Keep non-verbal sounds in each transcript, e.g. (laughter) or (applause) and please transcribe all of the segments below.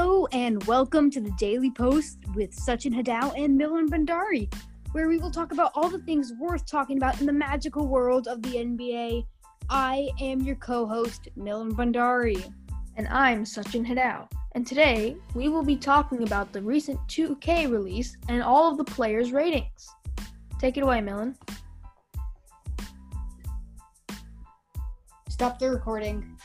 Hello and welcome to the Daily Post with Sachin Hadao and Milan Bandari, where we will talk about all the things worth talking about in the magical world of the NBA. I am your co-host Milan Bandari. And I'm Sachin Hadao. And today we will be talking about the recent 2K release and all of the players' ratings. Take it away, Milan. Stop the recording.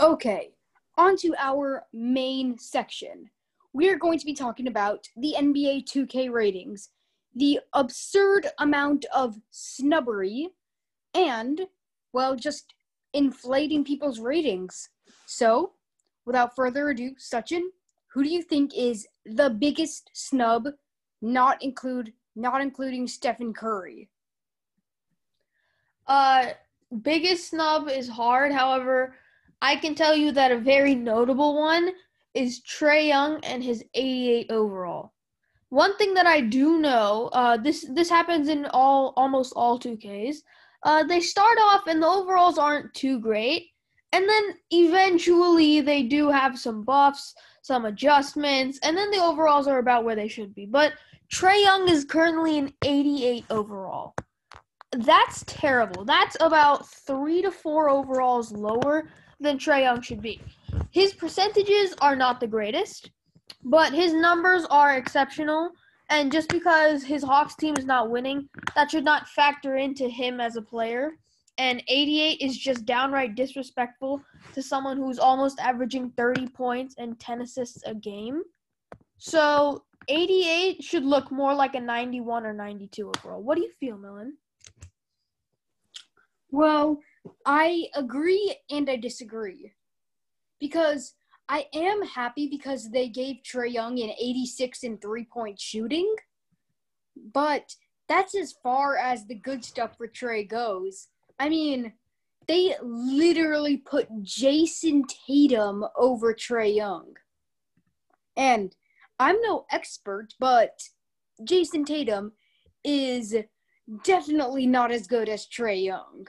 Okay, on to our main section. We are going to be talking about the NBA 2K ratings, the absurd amount of snubbery, and, well, just inflating people's ratings. So, without further ado, Sachin, who do you think is the biggest snub, not include not including Stephen Curry? Uh biggest snub is hard, however, I can tell you that a very notable one is Trae Young and his 88 overall. One thing that I do know, uh, this this happens in all almost all 2Ks. Uh, they start off and the overalls aren't too great, and then eventually they do have some buffs, some adjustments, and then the overalls are about where they should be. But Trae Young is currently an 88 overall. That's terrible. That's about three to four overalls lower than Trae Young should be. His percentages are not the greatest, but his numbers are exceptional. And just because his Hawks team is not winning, that should not factor into him as a player. And 88 is just downright disrespectful to someone who's almost averaging 30 points and 10 assists a game. So 88 should look more like a 91 or 92 overall. What do you feel, Milan? Well, I agree and I disagree. Because I am happy because they gave Trae Young an 86 in three point shooting, but that's as far as the good stuff for Trae goes. I mean, they literally put Jayson Tatum over Trae Young. And I'm no expert, but Jayson Tatum is definitely not as good as Trae Young.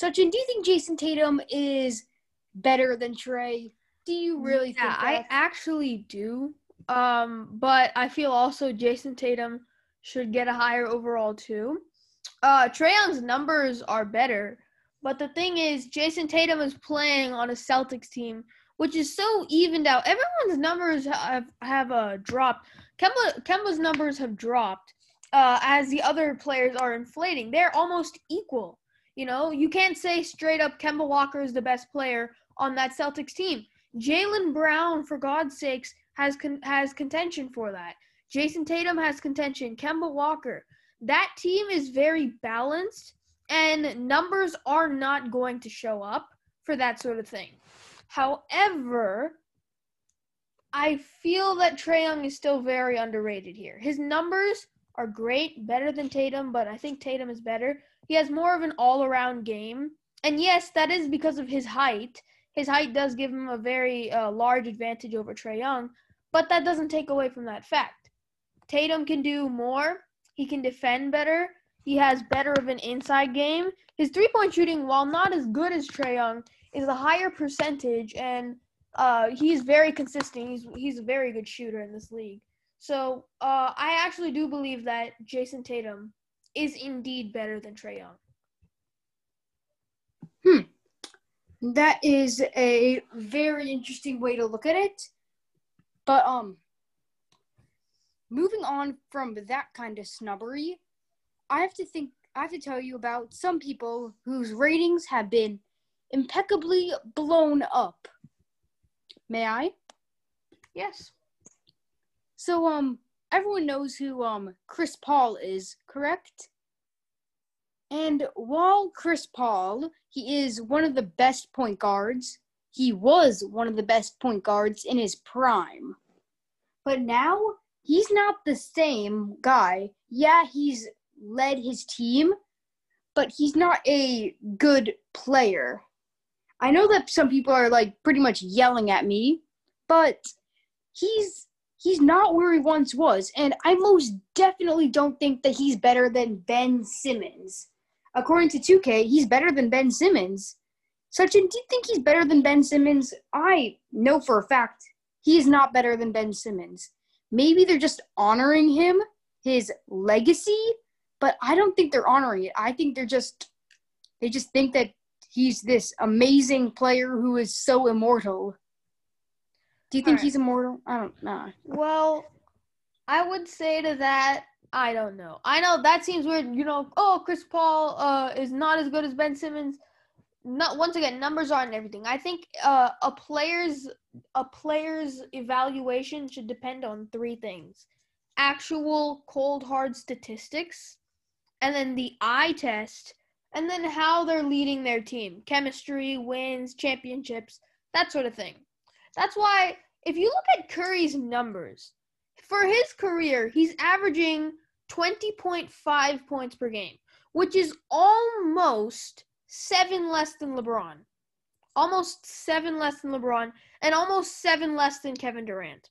Sachin, do you think Jayson Tatum is better than Trae? Do you really yeah, think I actually do. Um, but I feel also Jayson Tatum should get a higher overall too. Uh, Trae Young's numbers are better, but the thing is, Jayson Tatum is playing on a Celtics team, which is so evened out. Everyone's numbers have have uh, dropped. Kemba Kemba's numbers have dropped uh, as the other players are inflating. They're almost equal. You know, you can't say straight up Kemba Walker is the best player on that Celtics team. Jaylen Brown, for God's sakes, has con- has contention for that. Jayson Tatum has contention. Kemba Walker. That team is very balanced, and numbers are not going to show up for that sort of thing. However, I feel that Trae Young is still very underrated here. His numbers are great, better than Tatum, but I think Tatum is better. He has more of an all around game. And yes, that is because of his height. His height does give him a very uh, large advantage over Trae Young, but that doesn't take away from that fact. Tatum can do more. He can defend better. He has better of an inside game. His three point shooting, while not as good as Trae Young, is a higher percentage, and uh, he's very consistent. He's he's a very good shooter in this league. So uh, I actually do believe that Jayson Tatum is indeed better than Trae Young. Hmm. That is a very interesting way to look at it. But um moving on from that kind of snubbery, I have to think I have to tell you about some people whose ratings have been impeccably blown up. May I? Yes. So um everyone knows who um Chris Paul is, correct? And while Chris Paul, he is one of the best point guards, he was one of the best point guards in his prime. But now he's not the same guy. Yeah, he's led his team, but he's not a good player. I know that some people are like pretty much yelling at me, but he's he's not where he once was. And I most definitely don't think that he's better than Ben Simmons. According to 2K, he's better than Ben Simmons. Sachin, do you think he's better than Ben Simmons? I know for a fact he is not better than Ben Simmons. Maybe they're just honoring him, his legacy, but I don't think they're honoring it. I think they're just they just think that he's this amazing player who is so immortal. Do you think Alright. he's immortal? I don't know. Well, I would say to that, I don't know. I know that seems weird. You know, oh, Chris Paul uh, is not as good as Ben Simmons. Not once again, numbers aren't everything. I think uh, a player's a player's evaluation should depend on three things: actual cold hard statistics, and then the eye test, and then how they're leading their team, chemistry, wins, championships, that sort of thing. That's why if you look at Curry's numbers, for his career, he's averaging 20.5 points per game, which is almost seven less than LeBron. Almost seven less than LeBron, and almost seven less than Kevin Durant.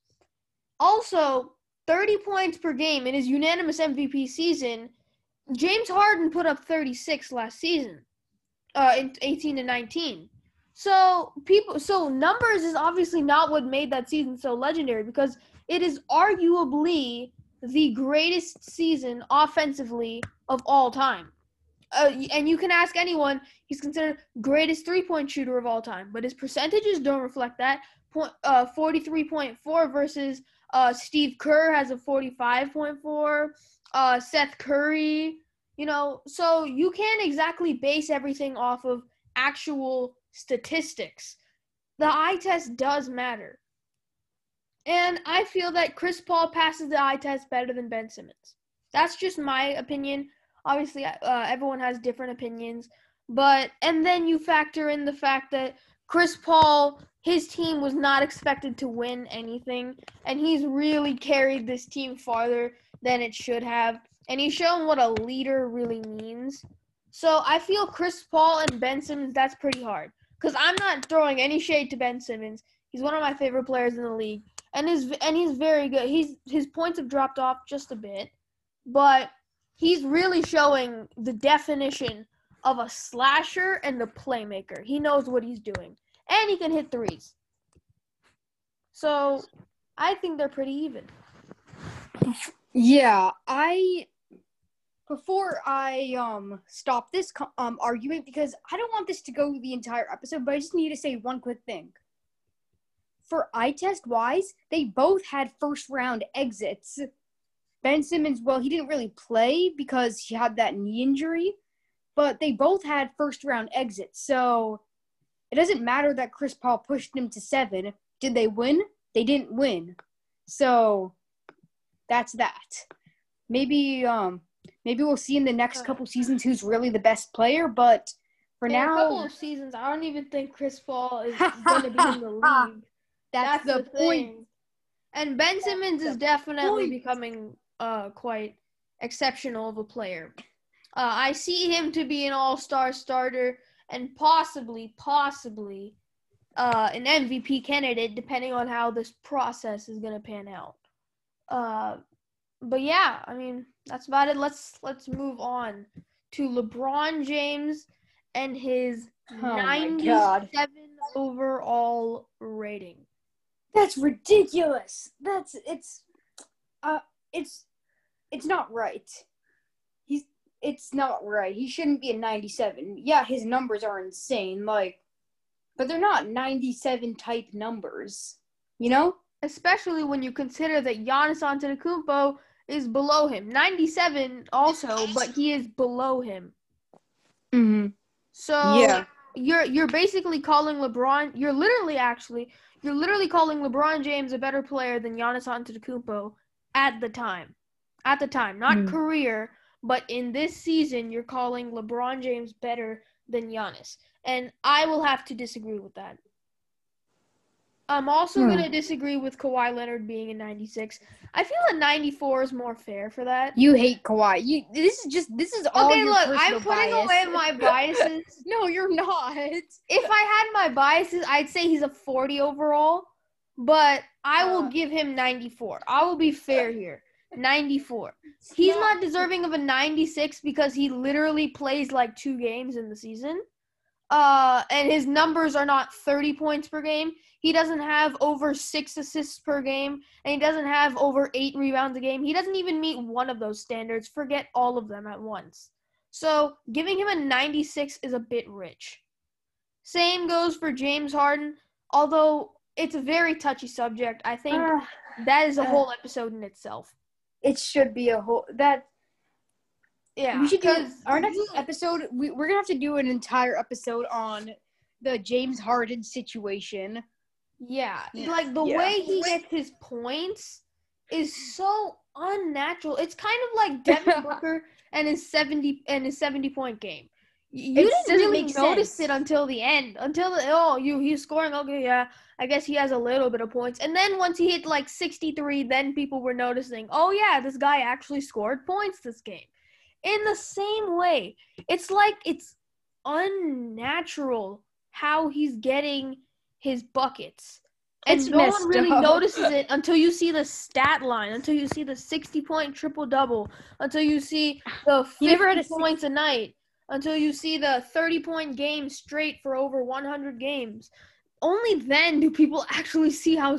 Also, 30 points per game in his unanimous MVP season. James Harden put up 36 last season, uh, in 18 to 19. So people, so numbers is obviously not what made that season so legendary because it is arguably the greatest season offensively of all time. Uh, and you can ask anyone; he's considered greatest three-point shooter of all time, but his percentages don't reflect that. Uh, point four versus uh, Steve Kerr has a forty-five point four. Uh, Seth Curry, you know, so you can't exactly base everything off of actual statistics. The eye test does matter. And I feel that Chris Paul passes the eye test better than Ben Simmons. That's just my opinion. Obviously, uh, everyone has different opinions. But, and then you factor in the fact that Chris Paul, his team was not expected to win anything. And he's really carried this team farther than it should have. And he's shown what a leader really means. So I feel Chris Paul and Ben Simmons, that's pretty hard. Because I'm not throwing any shade to Ben Simmons. He's one of my favorite players in the league. And is and he's very good. He's his points have dropped off just a bit, but he's really showing the definition of a slasher and the playmaker. He knows what he's doing. And he can hit threes. So I think they're pretty even. Yeah, I before I um stop this um argument because I don't want this to go the entire episode, but I just need to say one quick thing. For eye test wise, they both had first round exits. Ben Simmons, well, he didn't really play because he had that knee injury, but they both had first round exits. So it doesn't matter that Chris Paul pushed him to seven. Did they win? They didn't win. So that's that. Maybe um maybe we'll see in the next couple seasons who's really the best player, but for In a couple now of seasons, I don't even think Chris Paul is (laughs) going to be in the league. (laughs) that's, the, point. thing. And Ben Simmons is definitely point. becoming uh quite exceptional of a player. Uh, I see him to be an all-star starter and possibly, possibly uh, an MVP candidate, depending on how this process is gonna pan out. Uh, but yeah, I mean that's about it. Let's let's move on to LeBron James and his Oh 97 overall rating. That's ridiculous. That's it's uh it's it's not right. He's it's not right. He shouldn't be a 97. Yeah, his numbers are insane like but they're not 97 type numbers. You know? especially when you consider that Giannis Antetokounmpo is below him. 97 also, but he is below him. Mhm. So Yeah. you're you're basically calling LeBron. You're literally actually you're literally calling LeBron James a better player than Giannis Antetokounmpo at the time. At the time, not Hmm. career, but in this season, you're calling LeBron James better than Giannis, and I will have to disagree with that. I'm also Hmm. going to disagree with Kawhi Leonard being a 96. I feel a 94 is more fair for that. You hate Kawhi. You this is just this is all Okay, look, I'm putting bias. away my (laughs) biases. (laughs) no, you're not. if I had my biases, I'd say he's a 40 overall. but I will Uh. give him 94. I will be fair here. 94. He's not deserving of a 96 because he literally plays like two games in the season. Uh, and his numbers are not 30 points per game. He doesn't have over six assists per game, and he doesn't have over eight rebounds a game. He doesn't even meet one of those standards. Forget all of them at once. So giving him a 96 is a bit rich. Same goes for James Harden, although it's a very touchy subject. I think Uh, that is a uh, whole episode in itself. it should be a whole that Yeah, we should do 'cause our next episode. We, we're gonna have to do an entire episode on the James Harden situation. Yeah, Yeah. like the Yeah. way he gets his points is so unnatural. It's kind of like (laughs) Devin Booker and his seventy and his seventy point game. You It didn't doesn't really make notice sense. it until the end. Until the, oh, you he's scoring. Okay, yeah, I guess he has a little bit of points. And then once he hit like sixty three, then people were noticing. Oh yeah, this guy actually scored points this game. In the same way, it's like it's unnatural how he's getting his buckets. And It's no one really up. notices it until you see the stat line, until you see the 60 point triple double, until you see the 50 He never had a six- points a night, until you see the 30 point game straight for over 100 games. Only then do people actually see how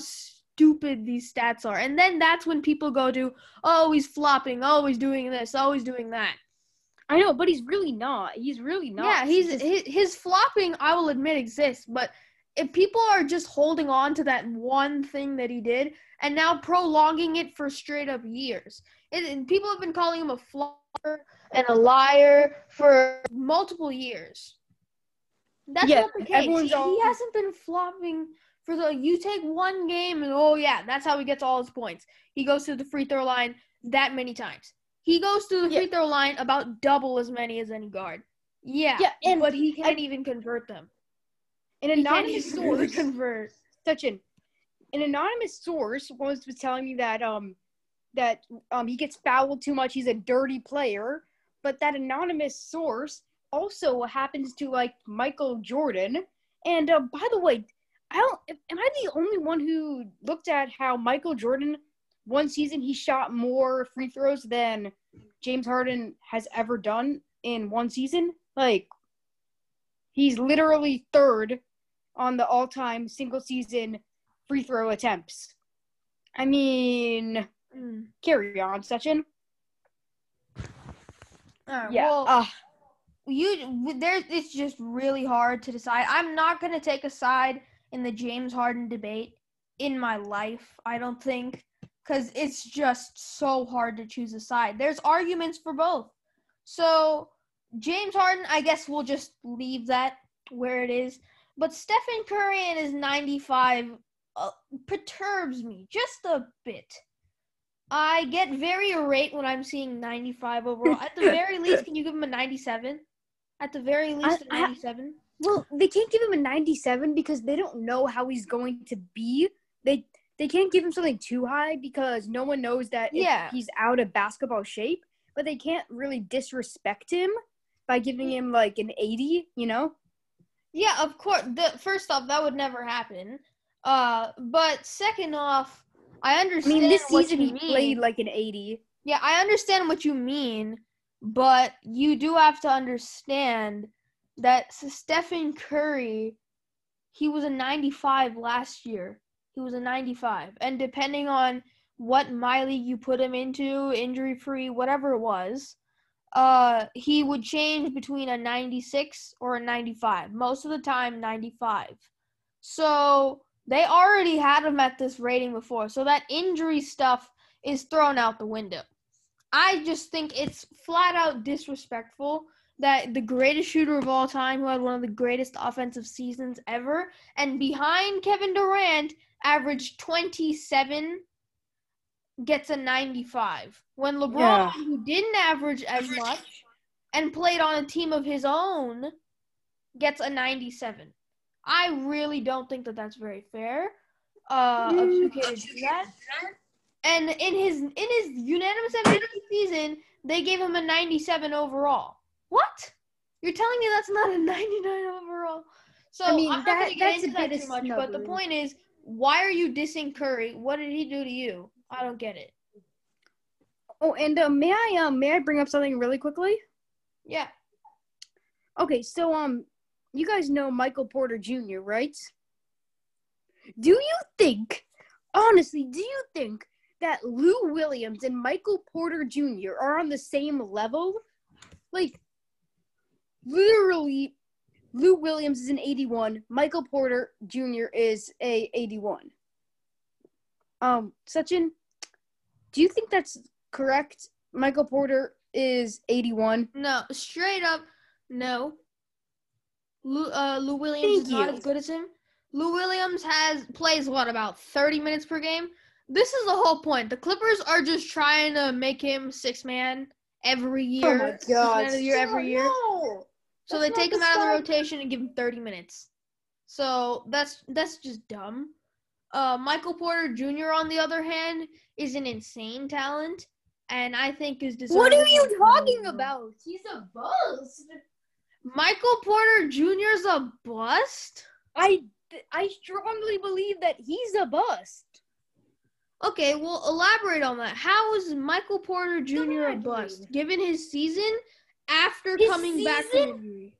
stupid these stats are. And then that's when people go to, oh, he's flopping, oh, he's doing this, oh, he's doing that. I know, but he's really not. He's really not. Yeah, he's just- his, his flopping. I will admit exists, but if people are just holding on to that one thing that he did and now prolonging it for straight up years, and, and people have been calling him a flopper and a liar for multiple years. That's Yeah, not the case. He, all- he hasn't been flopping for the. You take one game and oh yeah, that's how he gets all his points. He goes to the free throw line that many times. He goes to the Yeah. free throw line about double as many as any guard. Yeah, Yeah, and but he can't even convert them. an anonymous source. (laughs) convert. an anonymous source once was telling me that um that um he gets fouled too much. He's a dirty player, but that anonymous source also happens to like Michael Jordan. And uh, by the way, I don't. Am I the only one who looked at how Michael Jordan one season he shot more free throws than James Harden has ever done in one season? Like he's literally third on the all-time single season free throw attempts. I mean, Mm. carry on, Sachin. Right, Yeah. well, uh, you there. It's just really hard to decide. I'm not gonna take a side in the James Harden debate in my life. I don't think because it's just so hard to choose a side. There's arguments for both. So James Harden, I guess we'll just leave that where it is. But Stephen Curry and his 95 uh, perturbs me just a bit. I get very irate when I'm seeing 95 overall. At the (laughs) very least, can you give him a 97? At the very least, a I- 97. Well, they can't give him a 97 because they don't know how he's going to be. They they can't give him something too high because no one knows that Yeah. he's out of basketball shape. But they can't really disrespect him by giving him like an 80. You know? Yeah, of course. The, first off, that would never happen. Uh, but second off, I understand. I mean, this season he mean. played like an 80. Yeah, I understand what you mean, but you do have to understand that Stephen Curry, he was a 95 last year. He was a 95. And depending on what my league you put him into, injury free, whatever it was, uh, he would change between a 96 or a 95. Most of the time, 95. So they already had him at this rating before. So that injury stuff is thrown out the window. I just think it's flat out disrespectful that the greatest shooter of all time, who had one of the greatest offensive seasons ever, and behind Kevin Durant, averaged 27, gets a 95. When LeBron, Yeah. who didn't average as much and played on a team of his own, gets a 97. I really don't think that that's very fair. Uh, of Mm. UK to do that. And in his in his unanimous MVP season, they gave him a 97 overall. What? You're telling me that's not a 99 overall? So I mean, I'm not that- gonna get into that too much. But the point is, why are you dissing Curry? What did he do to you? I don't get it. Oh, and uh, may I um may I bring up something really quickly? Yeah. Okay, so um, you guys know Michael Porter Jr., right? Do you think, honestly, do you think that Lou Williams and Michael Porter Jr. are on the same level? Like, literally, Lou Williams is an 81. Michael Porter Jr. is a 81. Um, Sachin, do you think that's correct? Michael Porter is 81. No, straight up, no. Lou, uh, Lou Williams Thank is not as good as him. Lou Williams has plays what about thirty minutes per game. This is the whole point. The Clippers are just trying to make him six man every year. Oh my god. year every year. No. So That's they take him out of the rotation and give him 30 minutes. So that's that's just dumb. Uh, Michael Porter Jr. on the other hand is an insane talent, and I think is deserving. What are you talking about? He's a bust. Michael Porter Jr. is a bust. I I strongly believe that he's a bust. Okay, well elaborate on that. How is Michael Porter Jr. a bust given his season after His coming back from injury?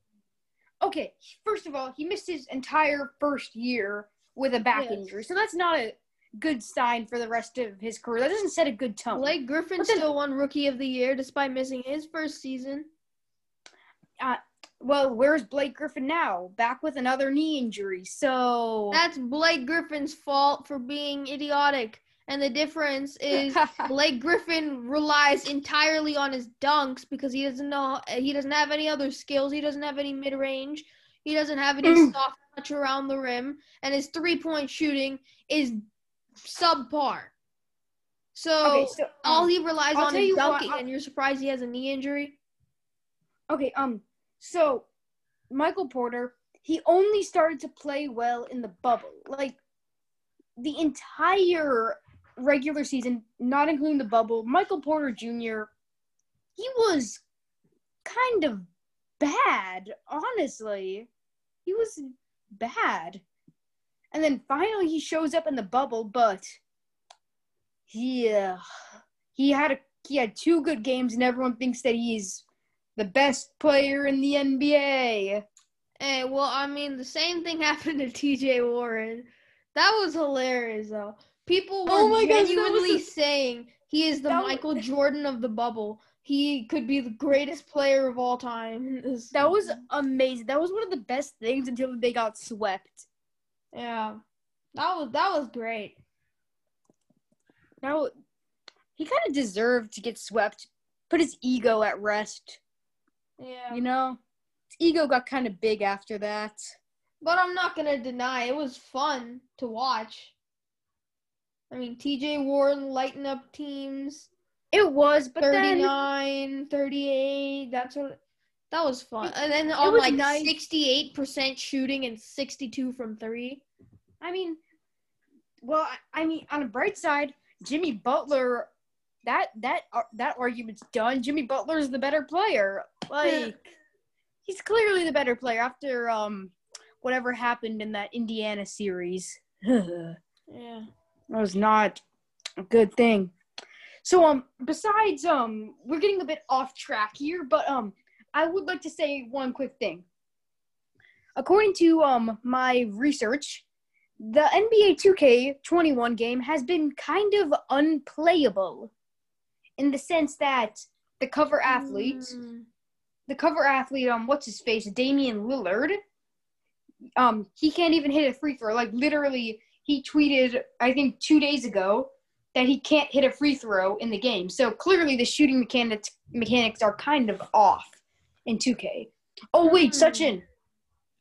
Okay, first of all, he missed his entire first year with a back Yes. injury, so that's not a good sign for the rest of his career. That doesn't set a good tone. Blake Griffin then- still won Rookie of the Year despite missing his first season. Uh, well, where's Blake Griffin now? Back with another knee injury. So That's Blake Griffin's fault for being idiotic. And the difference is (laughs) Blake Griffin relies entirely on his dunks because he doesn't know he doesn't have any other skills. He doesn't have any mid range. He doesn't have any Mm. soft touch around the rim, and his three point shooting is subpar. So, okay, so all um, he relies I'll on is what, dunking, and you're surprised he has a knee injury. Okay, um, so Michael Porter, he only started to play well in the bubble. Like the entire regular season, not including the bubble, Michael Porter Jr., he was kind of bad, honestly. He was bad. And then finally he shows up in the bubble, but yeah, uh, he had a he had two good games and everyone thinks that he's the best player in the NBA. Hey, well, I mean, the same thing happened to T.J. Warren. That was hilarious, though. People oh were Oh my gosh, was genuinely saying he is the that was- Michael (laughs) Jordan of the bubble. He could be the greatest player of all time. (laughs) That was amazing. That was one of the best things until they got swept. yeah, that was that was great. Now he kind of deserved to get swept. Put his ego at rest. Yeah, You know, his ego got kind of big after that. but I'm not gonna deny it was fun to watch. I mean, T.J. Warren lighting up teams. It was, but then 39, 38, that's what that was fun. And then on like nice. 68% shooting and 62 from 3. I mean, well, I, mean, on the bright side, Jimmy Butler, that that uh, that argument's done. Jimmy Butler's the better player. Like, (laughs) he's clearly the better player after um whatever happened in that Indiana series. (laughs) that was not a good thing. So um, besides um, we're getting a bit off track here, but um, I would like to say one quick thing. According to um my research, the NBA 2K21 game has been kind of unplayable in the sense that the cover athlete, Mm. the cover athlete, um, what's his face, Damian Lillard, um, he can't even hit a free throw. Like literally, he tweeted, I think two days ago, that he can't hit a free throw in the game. So clearly, the shooting mechanics mechanics are kind of off in 2K. Oh wait, Hmm. Sachin.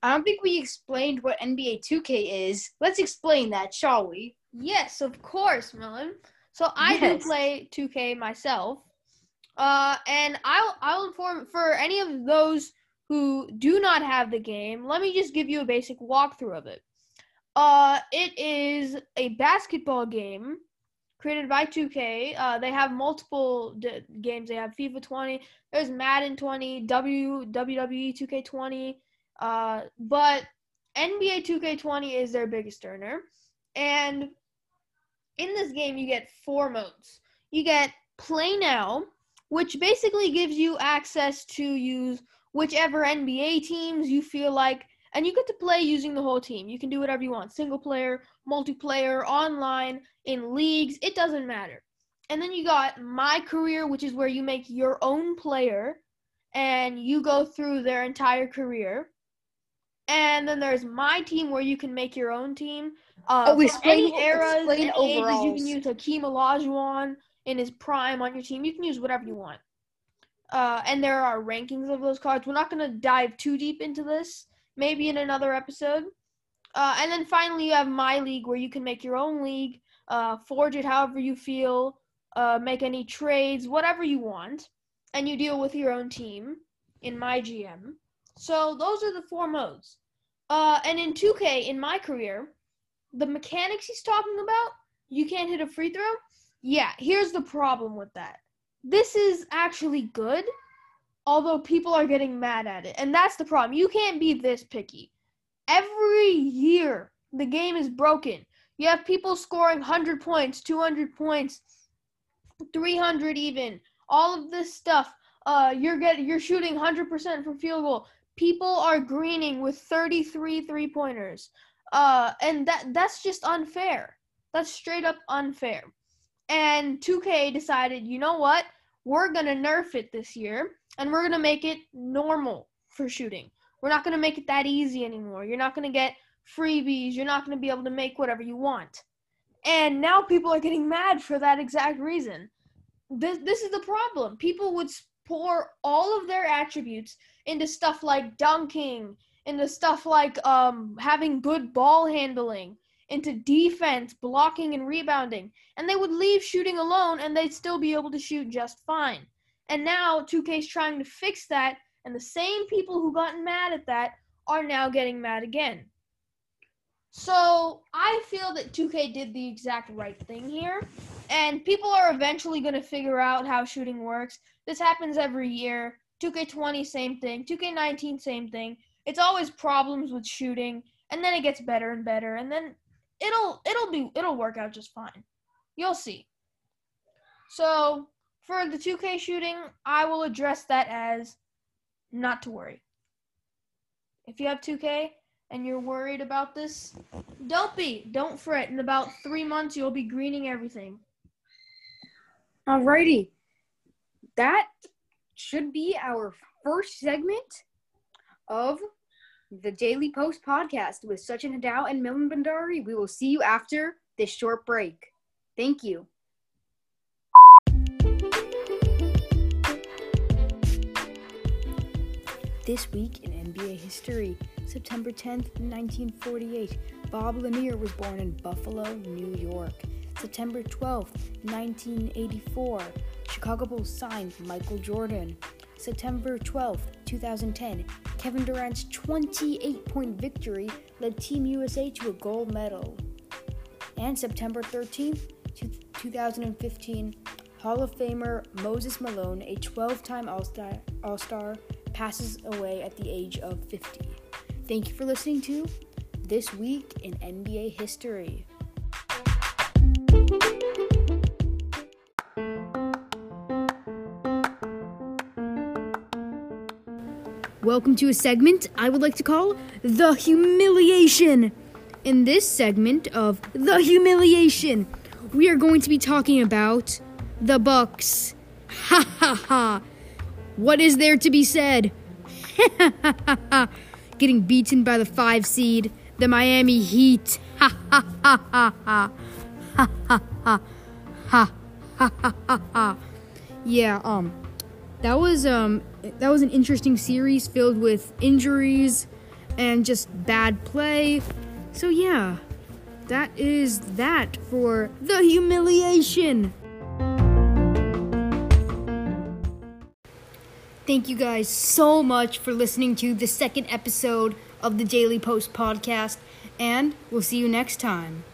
I don't think we explained what NBA 2K is. Let's explain that, shall we? Yes, of course, Milan. So I Yes. do play 2K myself. Uh, and I'll I'll inform for any of those who do not have the game. Let me just give you a basic walkthrough of it. Uh, it is a basketball game created by 2K. Uh, they have multiple d- games. They have FIFA 20. There's Madden 20, W WWE 2K20. Uh, but NBA 2K20 is their biggest earner. And in this game, you get four modes. You get Play Now, which basically gives you access to use whichever NBA teams you feel like, and you get to play using the whole team. You can do whatever you want single player, multiplayer, online, in leagues, it doesn't matter. And then you got My Career, which is where you make your own player and you go through their entire career. And then there's My Team, where you can make your own team. Uh, Oh, explain- any eras, explain any ages, you can use Hakeem Olajuwon in his prime on your team. You can use whatever you want. Uh, and there are rankings of those cards. We're not going to dive too deep into this. Maybe in another episode. Uh, and then finally, you have My League, where you can make your own league, uh, forge it however you feel, uh, make any trades, whatever you want, and you deal with your own team in My GM. So those are the four modes. Uh, and in 2K, in my career, the mechanics he's talking about, you can't hit a free throw. Yeah, here's the problem with that. This is actually good, although people are getting mad at it. And that's the problem. You can't be this picky. Every year, the game is broken. You have people scoring 100 points, 200 points, 300 even. All of this stuff. Uh, you're getting you're shooting 100% from field goal. People are greening with 33 three-pointers. Uh, and that that's just unfair. That's straight up unfair. And 2K decided, you know what? We're going to nerf it this year and we're going to make it normal for shooting. We're not going to make it that easy anymore. You're not going to get freebies. You're not going to be able to make whatever you want. And now people are getting mad for that exact reason. This this is the problem. People would pour all of their attributes into stuff like dunking, into stuff like um having good ball handling, into defense, blocking and rebounding, and they would leave shooting alone and they'd still be able to shoot just fine. And now 2K's trying to fix that, and the same people who got mad at that are now getting mad again. So I feel that 2K did the exact right thing here, and people are eventually going to figure out how shooting works. This happens every year. 2K20, same thing. 2K19, same thing. It's always problems with shooting, and then it gets better and better, and then it'll it'll be it'll work out just fine. You'll see. So for the 2K shooting, I will address that as not to worry. If you have 2K and you're worried about this, don't be. Don't fret. In about three months, you'll be greening everything. Alrighty. That should be our first segment of the Daily Post podcast with Sachin Hadao and Milan Bandari. We will see you after this short break. Thank you. This week in NBA history, September 10th, 1948, Bob Lanier was born in Buffalo, New York. September 12th, 1984, Chicago Bulls signed Michael Jordan. September 12th, 2010, Kevin Durant's 28 point victory led Team USA to a gold medal. And September 13th, 2015, Hall of Famer Moses Malone, a 12 time All Star, passes away at the age of 50. Thank you for listening to This Week in NBA History. Welcome to a segment I would like to call The Humiliation. In this segment of The Humiliation, we are going to be talking about the Bucks. (laughs) Ha ha ha. What is there to be said? Ha ha ha ha. Getting beaten by the 5 seed, the Miami Heat. Ha ha ha ha ha. Ha ha ha. Ha ha ha ha ha. Yeah, um that was um that was an interesting series filled with injuries and just bad play. So yeah, that is that for the humiliation. Thank you guys so much for listening to the second episode of the Daily Post podcast, and we'll see you next time.